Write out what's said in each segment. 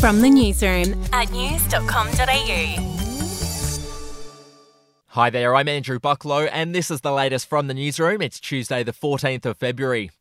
From the newsroom at news.com.au. Hi there, I'm Andrew Bucklow, and this is the latest from the newsroom. It's Tuesday, the 14th of February.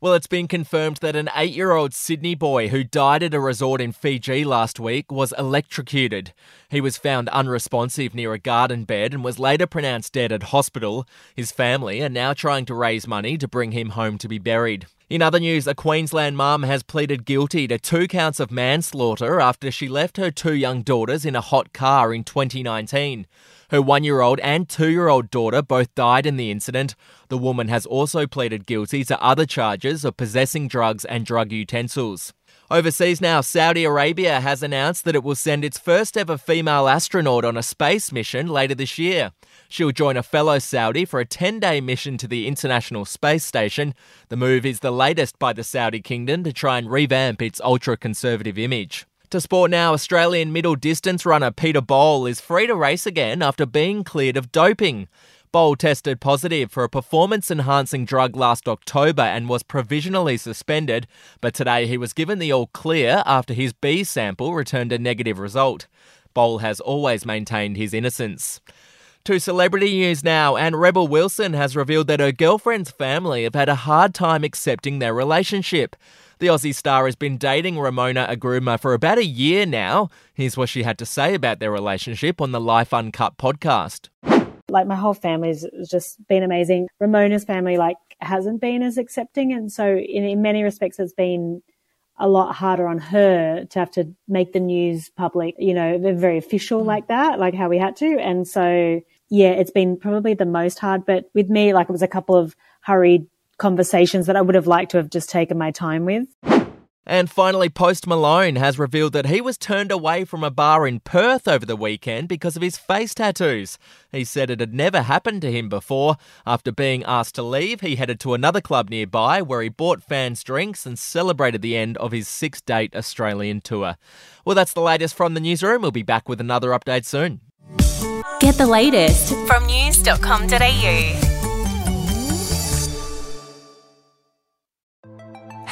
Well, it's been confirmed that an eight year old Sydney boy who died at a resort in Fiji last week was electrocuted. He was found unresponsive near a garden bed and was later pronounced dead at hospital. His family are now trying to raise money to bring him home to be buried. In other news, a Queensland mum has pleaded guilty to two counts of manslaughter after she left her two young daughters in a hot car in 2019. Her one year old and two year old daughter both died in the incident. The woman has also pleaded guilty to other charges of possessing drugs and drug utensils. Overseas now, Saudi Arabia has announced that it will send its first ever female astronaut on a space mission later this year. She'll join a fellow Saudi for a 10 day mission to the International Space Station. The move is the latest by the Saudi kingdom to try and revamp its ultra conservative image. To sport now, Australian middle distance runner Peter Bol is free to race again after being cleared of doping. Bol tested positive for a performance enhancing drug last October and was provisionally suspended, but today he was given the all clear after his B sample returned a negative result. Bol has always maintained his innocence. To celebrity news now, and Rebel Wilson has revealed that her girlfriend's family have had a hard time accepting their relationship. The Aussie star has been dating Ramona Agruma for about a year now. Here's what she had to say about their relationship on the Life Uncut podcast. Like my whole family's just been amazing. Ramona's family like hasn't been as accepting, and so in, in many respects, it's been a lot harder on her to have to make the news public. You know, they're very official mm. like that, like how we had to, and so yeah, it's been probably the most hard. But with me, like it was a couple of hurried conversations that I would have liked to have just taken my time with. And finally, Post Malone has revealed that he was turned away from a bar in Perth over the weekend because of his face tattoos. He said it had never happened to him before. After being asked to leave, he headed to another club nearby where he bought fans drinks and celebrated the end of his six date Australian tour. Well, that's the latest from the newsroom. We'll be back with another update soon. Get the latest from news.com.au.